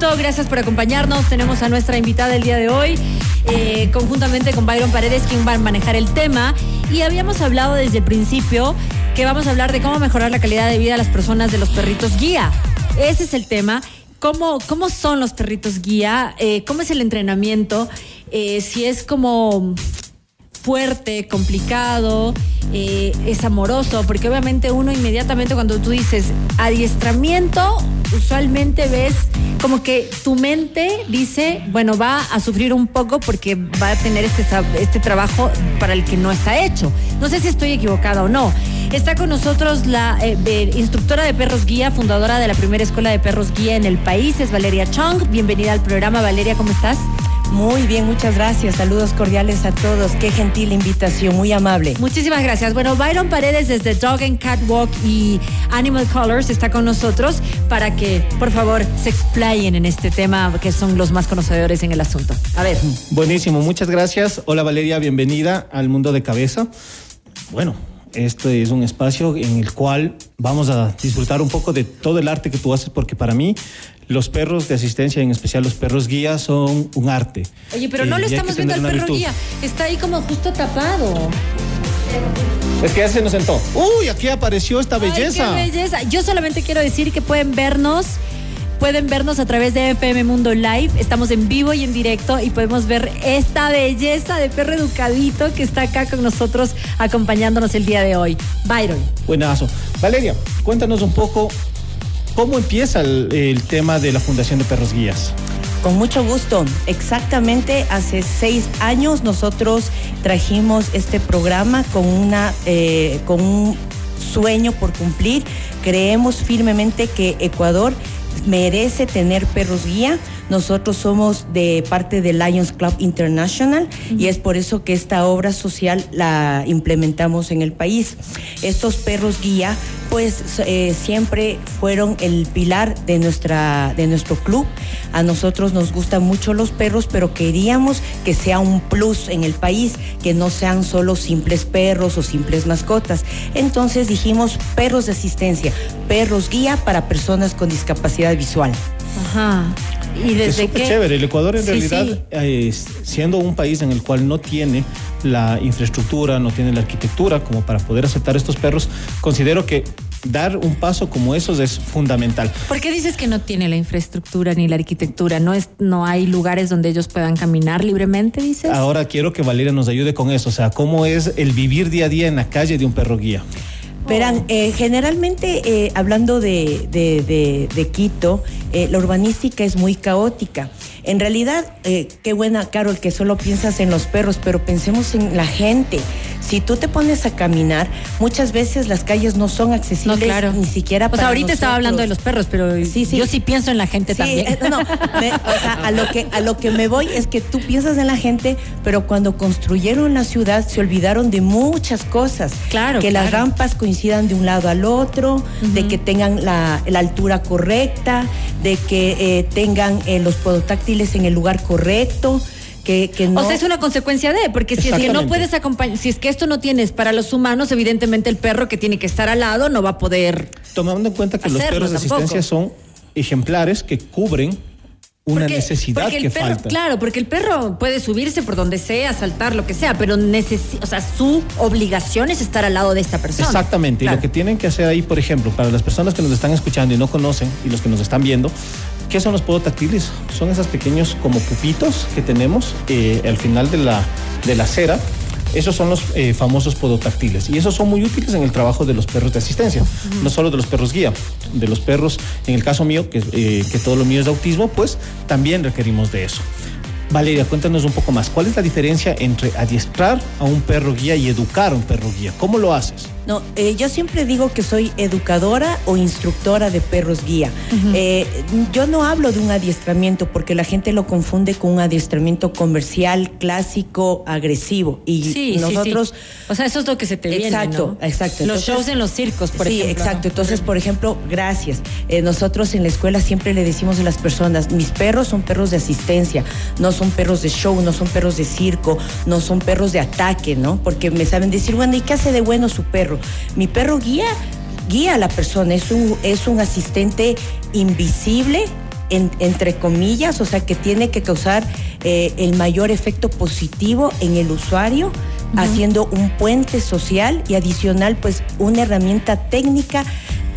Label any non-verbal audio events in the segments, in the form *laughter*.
Gracias por acompañarnos. Tenemos a nuestra invitada el día de hoy, eh, conjuntamente con Byron Paredes, quien va a manejar el tema. Y habíamos hablado desde el principio que vamos a hablar de cómo mejorar la calidad de vida de las personas de los perritos guía. Ese es el tema. ¿Cómo, cómo son los perritos guía? Eh, ¿Cómo es el entrenamiento? Eh, si es como fuerte, complicado, eh, es amoroso, porque obviamente uno inmediatamente cuando tú dices adiestramiento, usualmente ves como que tu mente dice, bueno, va a sufrir un poco porque va a tener este, este trabajo para el que no está hecho. No sé si estoy equivocada o no. Está con nosotros la eh, instructora de perros guía, fundadora de la primera escuela de perros guía en el país, es Valeria Chong. Bienvenida al programa, Valeria, ¿cómo estás? Muy bien, muchas gracias. Saludos cordiales a todos. Qué gentil invitación, muy amable. Muchísimas gracias. Bueno, Byron Paredes desde Dog and Cat Walk y Animal Colors está con nosotros para que, por favor, se explayen en este tema que son los más conocedores en el asunto. A ver. Buenísimo, muchas gracias. Hola Valeria, bienvenida al mundo de cabeza. Bueno, este es un espacio en el cual vamos a disfrutar un poco de todo el arte que tú haces, porque para mí los perros de asistencia, en especial los perros guía, son un arte. Oye, pero no le estamos viendo al perro guía, está ahí como justo tapado. Es que ya se nos sentó. Uy, aquí apareció esta belleza. qué belleza. Yo solamente quiero decir que pueden vernos Pueden vernos a través de FM Mundo Live. Estamos en vivo y en directo y podemos ver esta belleza de perro educadito que está acá con nosotros acompañándonos el día de hoy. Byron. Buenazo. Valeria, cuéntanos un poco cómo empieza el, tema de la Fundación de Perros Guías. Con mucho gusto. Exactamente hace seis años nosotros trajimos este programa con una eh, con un sueño por cumplir. Creemos firmemente que Ecuador merece tener perros guía. Nosotros somos de parte del Lions Club International y es por eso que esta obra social la implementamos en el país. Estos perros guía pues eh, siempre fueron el pilar de, nuestra, de nuestro club. A nosotros nos gustan mucho los perros, pero queríamos que sea un plus en el país, que no sean solo simples perros o simples mascotas. Entonces dijimos perros de asistencia, perros guía para personas con discapacidad visual. Ajá. ¿Y desde es chévere. El Ecuador en realidad, siendo un país en el cual no tiene la infraestructura, no tiene la arquitectura como para poder aceptar estos perros, considero que dar un paso como esos es fundamental. ¿Por qué dices que no tiene la infraestructura ni la arquitectura? ¿No, es, no hay lugares donde ellos puedan caminar libremente, dices? Ahora quiero que Valeria nos ayude con eso, o sea, cómo es el vivir día a día en la calle de un perro guía. Verán, eh, generalmente eh, hablando de, de, Quito, eh, la urbanística es muy caótica. En realidad, qué buena, Carol, que solo piensas en los perros, pero pensemos en la gente. Si tú te pones a caminar, muchas veces las calles no son accesibles claro. ni siquiera para. O sea, ahorita estaba hablando de los perros, pero sí, sí. yo sí pienso en la gente también. no, o sea, a lo, que, a lo que me voy es que tú piensas en la gente, pero cuando construyeron la ciudad se olvidaron de muchas cosas. Claro. Que las rampas coincidan de un lado al otro, de que tengan la, altura correcta, de que eh, tengan eh, los podotáctiles en el lugar correcto. Que, no... O sea, es una consecuencia de, porque si es que no puedes acompañar, si es que esto no tienes para los humanos, evidentemente el perro que tiene que estar al lado no va a poder. Tomando en cuenta que los perros de asistencia son ejemplares que cubren una necesidad que falta. Claro, porque el perro puede subirse por donde sea, saltar, lo que sea, pero o sea, su obligación es estar al lado de esta persona. Exactamente, y lo que tienen que hacer ahí, por ejemplo, para las personas que nos están escuchando y no conocen, y los que nos están viendo, ¿qué son los podotáctiles? Son esos pequeños como pupitos que tenemos eh, al final de la, de la cera esos son los eh, famosos podotáctiles y esos son muy útiles en el trabajo de los perros de asistencia, no solo de los perros guía, de los perros, en el caso mío, que, eh, que todo lo mío es de autismo, pues también requerimos de eso. Valeria, cuéntanos un poco más. ¿Cuál es la diferencia entre adiestrar a un perro guía y educar a un perro guía? ¿Cómo lo haces? No, eh, yo siempre digo que soy educadora o instructora de perros guía. Eh, yo no hablo de un adiestramiento porque la gente lo confunde con un adiestramiento comercial, clásico, agresivo. Y nosotros. O sea, eso es lo que se te viene. Exacto, exacto. Los shows en los circos, por ejemplo. Sí, exacto. Entonces, por ejemplo, gracias. Eh, nosotros en la escuela siempre le decimos a las personas: mis perros son perros de asistencia, no son perros de show, no son perros de circo, no son perros de ataque, ¿no? Porque me saben decir, bueno, ¿y qué hace de bueno su perro? Mi perro guía guía a la persona, es un, es un asistente invisible entre comillas, o sea, que tiene que causar eh, el mayor efecto positivo en el usuario, haciendo un puente social y adicional, pues, una herramienta técnica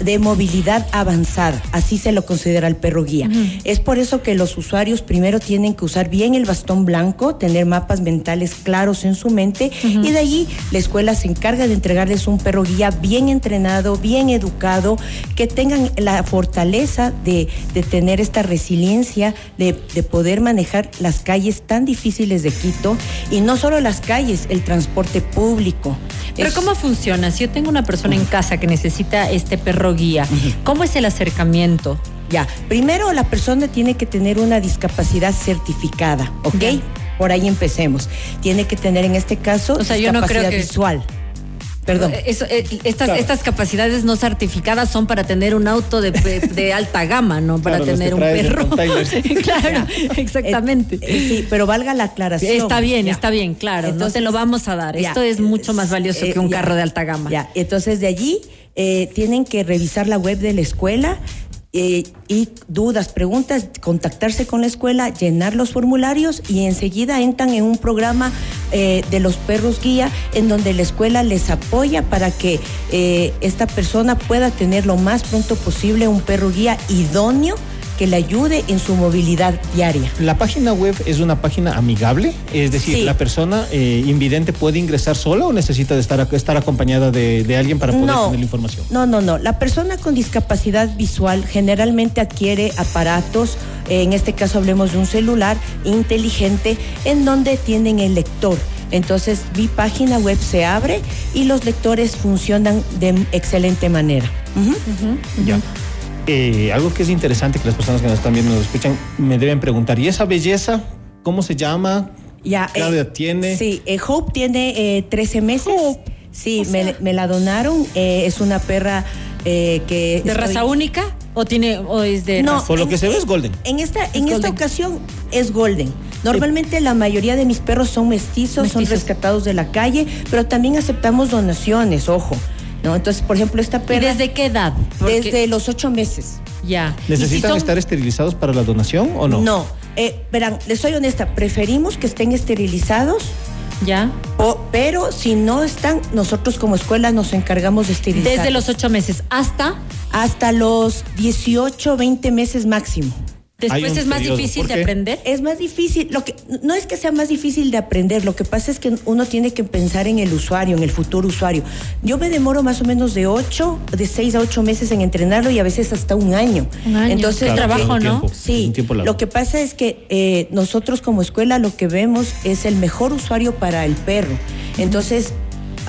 de movilidad avanzada, así se lo considera el perro guía. Es por eso que los usuarios primero tienen que usar bien el bastón blanco, tener mapas mentales claros en su mente y de allí la escuela se encarga de entregarles un perro guía bien entrenado, bien educado, que tengan la fortaleza de, tener esta resiliencia, de, poder manejar las calles tan difíciles de Quito y no solo las calles, el transporte público. Pero ¿cómo funciona? Si yo tengo una persona en casa que necesita este perro guía. ¿Cómo es el acercamiento? Ya, primero la persona tiene que tener una discapacidad certificada, ¿ok? Por ahí empecemos. Tiene que tener en este caso o sea, discapacidad yo no creo que... visual. Perdón. Eh, eh, estas, capacidades no certificadas son para tener un auto de, *laughs* alta gama, no para tener un perro. *laughs* claro, exactamente. Eh, sí, pero valga la aclaración. Está bien, está bien, claro. Entonces, no te lo vamos a dar. Esto es mucho más valioso que un carro de alta gama. Ya, entonces de allí eh, tienen que revisar la web de la escuela eh, y dudas, preguntas, contactarse con la escuela, llenar los formularios y enseguida entran en un programa eh, de los perros guía en donde la escuela les apoya para que esta persona pueda tener lo más pronto posible un perro guía idóneo que le ayude en su movilidad diaria. La página web es una página amigable, es decir, la persona eh, invidente puede ingresar sola o necesita estar, estar acompañada de, alguien para poder tener la información. No, no, no. La persona con discapacidad visual generalmente adquiere aparatos, eh, en este caso hablemos de un celular inteligente, en donde tienen el lector. Entonces mi página web se abre y los lectores funcionan de excelente manera. Ya. Eh, algo que es interesante que las personas que nos están viendo nos escuchan me deben preguntar, ¿y esa belleza cómo se llama? Ya, ¿Qué edad tiene? Sí, eh, Hope tiene 13 eh, meses. Sí, me, la donaron. es una perra que... ¿De raza única? ¿O tiene o es de No, por lo que se ve es golden. En esta, en esta ocasión es golden. Normalmente la mayoría de mis perros son mestizos, son rescatados de la calle, pero también aceptamos donaciones, ojo. Entonces, por ejemplo, esta perra... ¿Y desde qué edad? Desde los ocho meses. Ya. ¿Necesitan estar esterilizados para la donación o no? No. Eh, verán, les soy honesta, preferimos que estén esterilizados. Ya. O, pero si no están, nosotros como escuela nos encargamos de esterilizar. Desde los ocho meses hasta. Hasta los 18, 20 meses máximo. Después es más difícil de aprender. Es más difícil, lo que no es que sea más difícil de aprender, lo que pasa es que uno tiene que pensar en el usuario, en el futuro usuario. Yo me demoro más o menos de ocho, de seis a ocho meses en entrenarlo y a veces hasta un año. Un año. Entonces, trabajo, ¿no? sí. lo que pasa es que eh, nosotros como escuela lo que vemos es el mejor usuario para el perro. Entonces,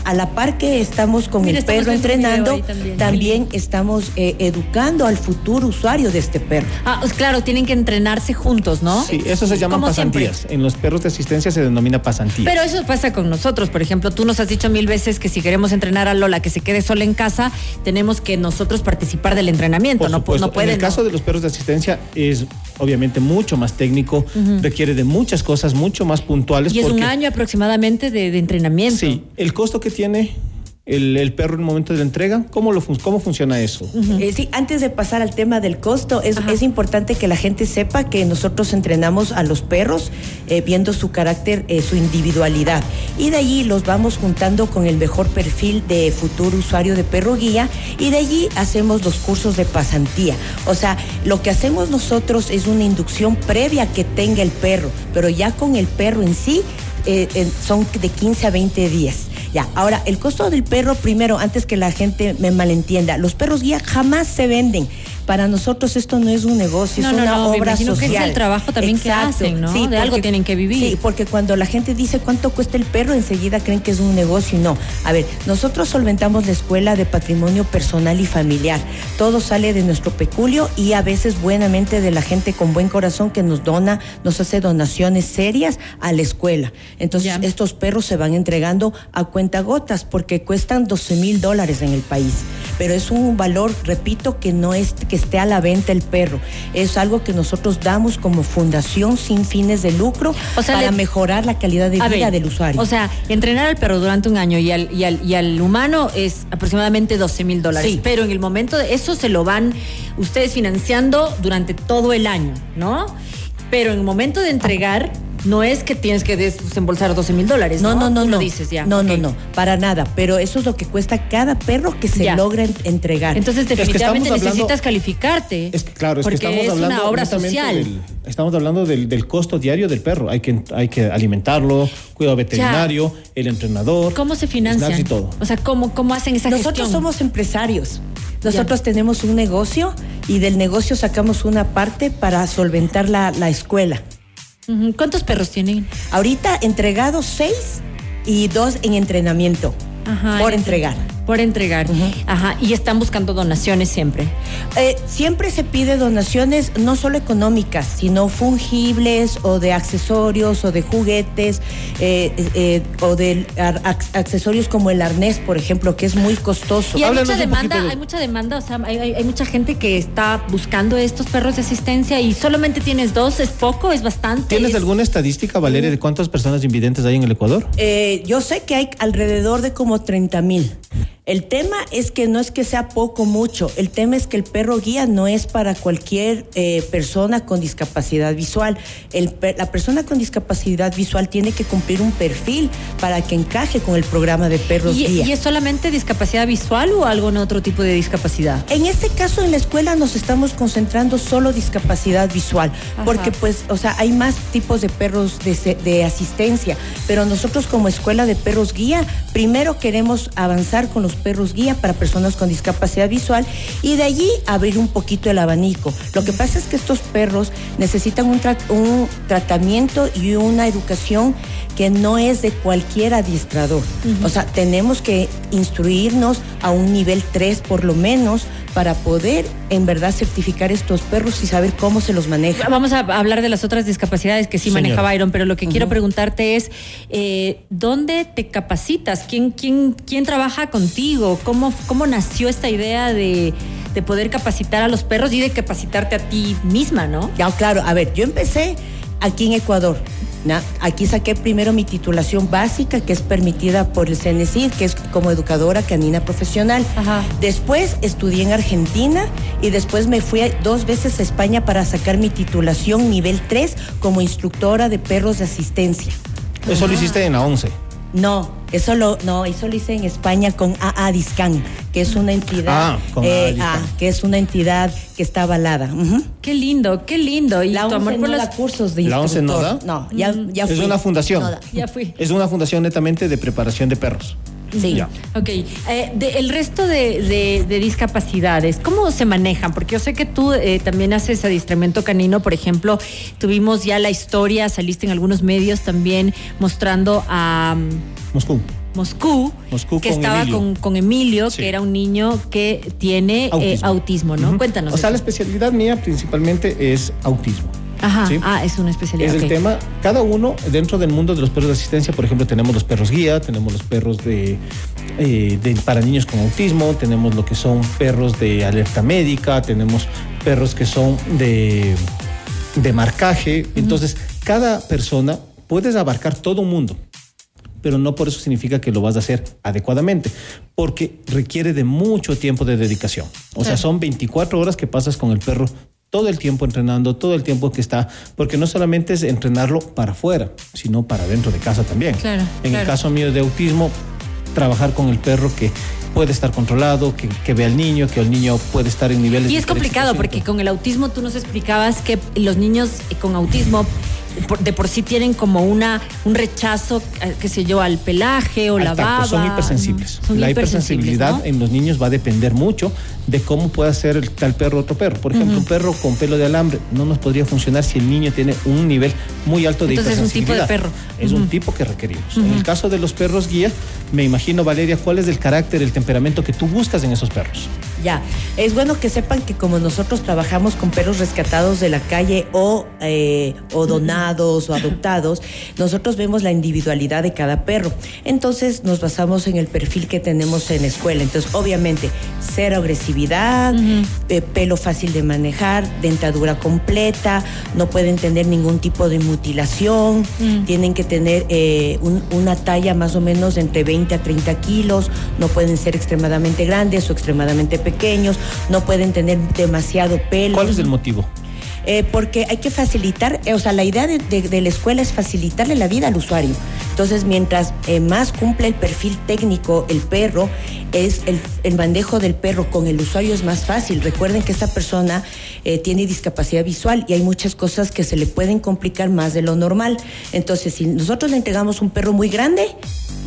a la par que estamos con el perro entrenando, también, estamos eh, educando al futuro usuario de este perro. Ah, pues claro, tienen que entrenarse juntos, ¿no? Sí, eso se llama pasantías. En los perros de asistencia se denomina pasantía. Pero eso pasa con nosotros. Por ejemplo, tú nos has dicho mil veces que si queremos entrenar a Lola que se quede sola en casa, tenemos que nosotros participar del entrenamiento. no, no puede, en el caso de los perros de asistencia es obviamente mucho más técnico, requiere de muchas cosas mucho más puntuales. Y es un año aproximadamente de, de entrenamiento. Sí, el costo que tiene el, perro en el momento de la entrega? ¿Cómo, lo, cómo funciona eso? Eh, sí, antes de pasar al tema del costo, es, es, importante que la gente sepa que nosotros entrenamos a los perros eh, viendo su carácter, eh, su individualidad. Y de allí los vamos juntando con el mejor perfil de futuro usuario de perro guía y de allí hacemos los cursos de pasantía. O sea, lo que hacemos nosotros es una inducción previa que tenga el perro, pero ya con el perro en sí son de 15 a 20 días. Ya, ahora, el costo del perro, primero, antes que la gente me malentienda, los perros guía jamás se venden. Para nosotros esto no es un negocio, es una obra social. Que es el trabajo también que hacen, ¿no? de algo tienen que vivir. Sí, porque cuando la gente dice cuánto cuesta el perro, enseguida creen que es un negocio y no. A ver, nosotros solventamos la escuela de patrimonio personal y familiar. Todo sale de nuestro peculio y a veces buenamente de la gente con buen corazón que nos dona, nos hace donaciones serias a la escuela. Entonces, estos perros se van entregando a cuentagotas porque cuestan 12 mil dólares en el país. Pero es un valor, repito, que no es que esté a la venta el perro. Es algo que nosotros damos como fundación sin fines de lucro para mejorar la calidad de vida del usuario. O sea, entrenar al perro durante un año y al, y al, y al humano es aproximadamente 12 mil dólares. Pero en el momento de eso se lo van ustedes financiando durante todo el año, ¿no? Pero en el momento de entregar no es que tienes que desembolsar 12 mil dólares. No, no, no. no, lo dices ya. No, no, no, para nada. Pero eso es lo que cuesta cada perro que se logra entregar. Entonces, definitivamente necesitas calificarte. Es, claro, es porque que estamos es una obra social. estamos hablando del, costo diario del perro. Hay que, hay que alimentarlo, cuidado veterinario, el entrenador. ¿Cómo se financian? Y todo. O sea, ¿cómo, cómo hacen esa Nosotros somos empresarios. Nosotros tenemos un negocio y del negocio sacamos una parte para solventar la, la escuela. ¿Cuántos perros tienen? Ahorita entregados seis y dos en entrenamiento por entregar por entregar. Ajá. Y están buscando donaciones siempre. Eh, siempre se pide donaciones no solo económicas, sino fungibles o de accesorios o de juguetes eh, eh, o de accesorios como el arnés, por ejemplo, que es muy costoso. Y hay mucha demanda, hay mucha demanda, o sea, hay, mucha gente que está buscando estos perros de asistencia y solamente tienes dos, es poco, es bastante. ¿Tienes alguna estadística, Valeria, de cuántas personas invidentes hay en el Ecuador? yo sé que hay alrededor de como 30 mil. El tema es que no es que sea poco mucho, el tema es que el perro guía no es para cualquier eh, persona con discapacidad visual. la persona con discapacidad visual tiene que cumplir un perfil para que encaje con el programa de perros guía. ¿Y es solamente discapacidad visual o algún otro tipo de discapacidad? En este caso en la escuela nos estamos concentrando solo discapacidad visual, porque pues, o sea, hay más tipos de perros de, de asistencia, pero nosotros como escuela de perros guía, primero queremos avanzar con los perros guía para personas con discapacidad visual y de allí abrir un poquito el abanico. Lo que pasa es que estos perros necesitan un, tratamiento y una educación que no es de cualquier adiestrador. O sea, tenemos que instruirnos a un nivel 3 por lo menos para poder en verdad certificar estos perros y saber cómo se los maneja. Vamos a hablar de las otras discapacidades que sí maneja Byron, pero lo que quiero preguntarte es, eh, ¿dónde te capacitas? ¿Quién, quién, quién trabaja contigo? ¿Cómo, cómo nació esta idea de, de poder capacitar a los perros y de capacitarte a ti misma, no? Ya, claro. A ver, yo empecé aquí en Ecuador. Aquí saqué primero mi titulación básica, que es permitida por el CNCID, que es como educadora canina profesional. Después estudié en Argentina y después me fui dos veces a España para sacar mi titulación nivel 3 como instructora de perros de asistencia. Eso lo hiciste en la 11. No, eso lo, no, eso lo hice en España con AA Discan, que es una entidad, ah, eh, ah, que es una entidad que está avalada. Qué lindo, qué lindo. Y la ONCE no da cursos de ¿La ONCE no da? No, ya, ya Es una fundación. ya fui. Es una fundación netamente de preparación de perros. Sí. Ok. Eh, el resto de, discapacidades, ¿cómo se manejan? Porque yo sé que tú eh, también haces adiestramiento canino, por ejemplo, tuvimos ya la historia, saliste en algunos medios también mostrando a... Mm, Moscú. Moscú, que estaba Con, Emilio, que era un niño que tiene eh, autismo, ¿no? Cuéntanos. O sea, la especialidad mía principalmente es autismo. Ajá. Ah, es una especialidad. Es el tema. Cada uno, dentro del mundo de los perros de asistencia, por ejemplo, tenemos los perros guía, tenemos los perros de, eh, para niños con autismo, tenemos lo que son perros de alerta médica, tenemos perros que son de, de marcaje. Entonces, cada persona puedes abarcar todo un mundo pero no por eso significa que lo vas a hacer adecuadamente, porque requiere de mucho tiempo de dedicación. O sea, son 24 horas que pasas con el perro todo el tiempo entrenando, todo el tiempo que está, porque no solamente es entrenarlo para afuera, sino para dentro de casa también. en el caso mío de autismo, trabajar con el perro que puede estar controlado, que, que ve al niño, que el niño puede estar en niveles... Y es complicado porque con el autismo tú nos explicabas que los niños con autismo de por sí tienen como una un rechazo, eh, qué sé yo, al pelaje o la baba. Son hipersensibles. la hipersensibilidad en los niños va a depender mucho de cómo pueda ser el tal perro otro perro. Por ejemplo, un perro con pelo de alambre no nos podría funcionar si el niño tiene un nivel muy alto de Entonces hipersensibilidad. es un tipo de perro. Es un tipo que requerimos. En el caso de los perros guía, me imagino, Valeria, cuál es el carácter, el temperamento que tú buscas en esos perros. Ya, es bueno que sepan que como nosotros trabajamos con perros rescatados de la calle o, eh, o donados o adoptados, nosotros vemos la individualidad de cada perro. Entonces nos basamos en el perfil que tenemos en la escuela. Entonces, obviamente, cero agresividad, eh, pelo fácil de manejar, dentadura completa, no pueden tener ningún tipo de mutilación, tienen que tener eh, un- una talla más o menos entre 20 a 30 kilos, no pueden ser extremadamente grandes o extremadamente pequeños, no pueden tener demasiado pelo. ¿Cuál es el motivo? Eh, porque hay que facilitar, eh, o sea, la idea de, de- de la escuela es facilitarle la vida al usuario. Entonces, mientras eh, más cumple el perfil técnico el perro, es el, el manejo del perro con el usuario es más fácil. Recuerden que esta persona eh, tiene discapacidad visual y hay muchas cosas que se le pueden complicar más de lo normal. Entonces, si nosotros le entregamos un perro muy grande,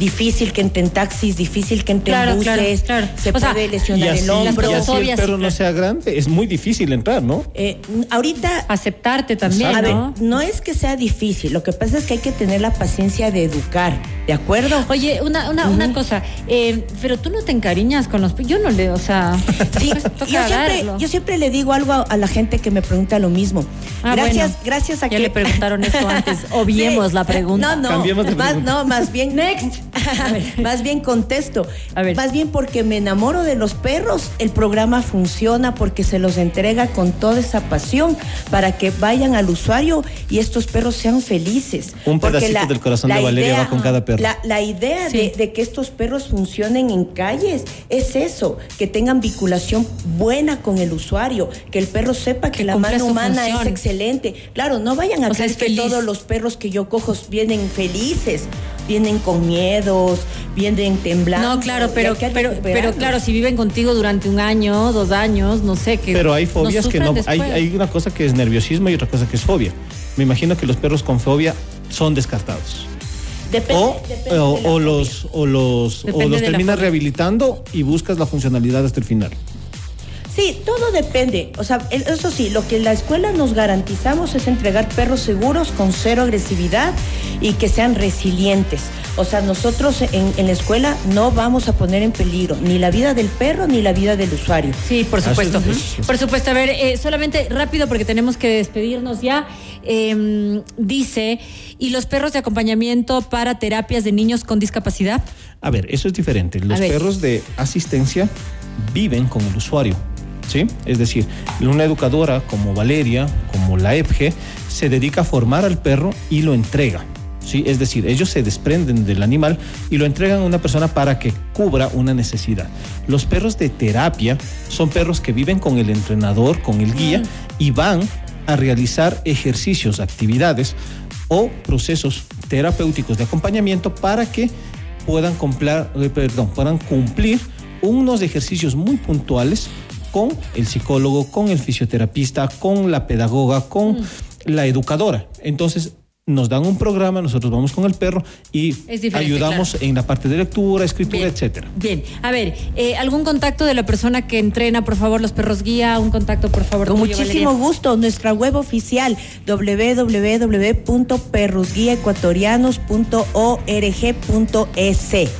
difícil que entre en taxis, difícil que entre Claro, en claro, buses, claro. se O sea, puede Y lesionar así, el hombro. y así el perro sí, no sea grande, es muy difícil entrar, ¿no? Eh, ahorita Aceptarte también, A ver, ¿no? no es que sea difícil, lo que pasa es que hay que tener la paciencia de educar, ¿de acuerdo? Oye, una, una, una cosa, eh, pero tú no te encariñas con los... Yo no le, o sea... *laughs* Sí, *laughs* pues, yo siempre, yo siempre le digo algo a, a la gente que me pregunta lo mismo. Ah, gracias, bueno. gracias a Ya que le preguntaron esto antes. *laughs* Obviemos la pregunta. No, no, Cambiemos de más, pregunta. no, más bien. Next. A ver. *laughs* más bien contesto. A ver. Más bien porque me enamoro de los perros, el programa funciona porque se los entrega con toda esa pasión para que vayan al usuario y estos perros sean felices. Un Porque pedacito del corazón de Valeria va con cada perro. La, la idea Sí. de, de que estos perros funcionen en calles es eso, que tengan vinculación buena con el usuario, que el perro sepa que, Que la mano humana función. es excelente. Claro, no vayan a O sea, creer es que feliz. todos los perros que yo cojo vienen felices, vienen con miedos, vienen temblando. No, claro, pero, pero, pero claro, si viven contigo durante un año, dos años, no sé, que Pero hay fobias que no. Hay, hay una cosa que es nerviosismo y otra cosa que es fobia. Me imagino que los perros con fobia son descartados. Depende- O, depende o, de la o fobia. los, o los, o los terminas rehabilitando y buscas la funcionalidad hasta el final. Sí, todo depende. O sea, eso sí, lo que la escuela nos garantizamos es entregar perros seguros con cero agresividad y que sean resilientes. O sea, nosotros en, en la escuela no vamos a poner en peligro ni la vida del perro ni la vida del usuario. Sí, por supuesto. es, es- es- Por supuesto. A ver, eh, solamente rápido porque tenemos que despedirnos ya. Eh, dice, ¿y los perros de acompañamiento para terapias de niños con discapacidad? A ver, eso es diferente. Los perros de asistencia viven con el usuario. ¿Sí? Es decir, una educadora como Valeria, como la EPG, se dedica a formar al perro y lo entrega. ¿Sí? Es decir, ellos se desprenden del animal y lo entregan a una persona para que cubra una necesidad. Los perros de terapia son perros que viven con el entrenador, con el guía y van a realizar ejercicios, actividades o procesos terapéuticos de acompañamiento para que puedan, eh, perdón, puedan cumplir unos ejercicios muy puntuales con el psicólogo, con el fisioterapista, con la pedagoga, con la educadora. Entonces, nos dan un programa, nosotros vamos con el perro y ayudamos claro. en la parte de lectura, escritura, Bien. etcétera. Bien, a ver, eh, ¿algún contacto de la persona que entrena, por favor, los perros guía? Un contacto, por favor. Con tuyo, muchísimo Valeria. gusto, nuestra web oficial www.perrosguiaecuatorianos.org.es.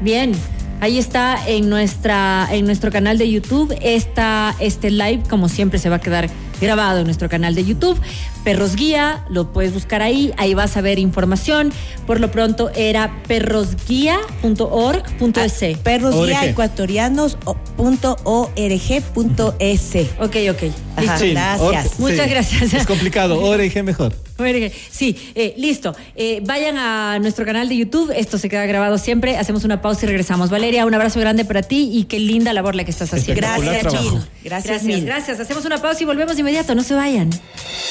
Bien, ahí está en nuestra en nuestro canal de YouTube. Esta, este live, como siempre, se va a quedar grabado en nuestro canal de YouTube. Perros Guía, lo puedes buscar ahí, ahí vas a ver información. Por lo pronto era perrosguía.org.es. Perrosguiaecuatorianos.org.es. Ok, ok. Ajá. Listo. gracias. or- Muchas gracias. Es complicado, *laughs* ORG mejor. Muy Sí, eh, listo. Eh, vayan a nuestro canal de YouTube. Esto se queda grabado siempre. Hacemos una pausa y regresamos. Valeria, un abrazo grande para ti y qué linda labor la que estás haciendo. Gracias. Gracias, Gracias, mil. gracias. Hacemos una pausa y volvemos de inmediato. No se vayan.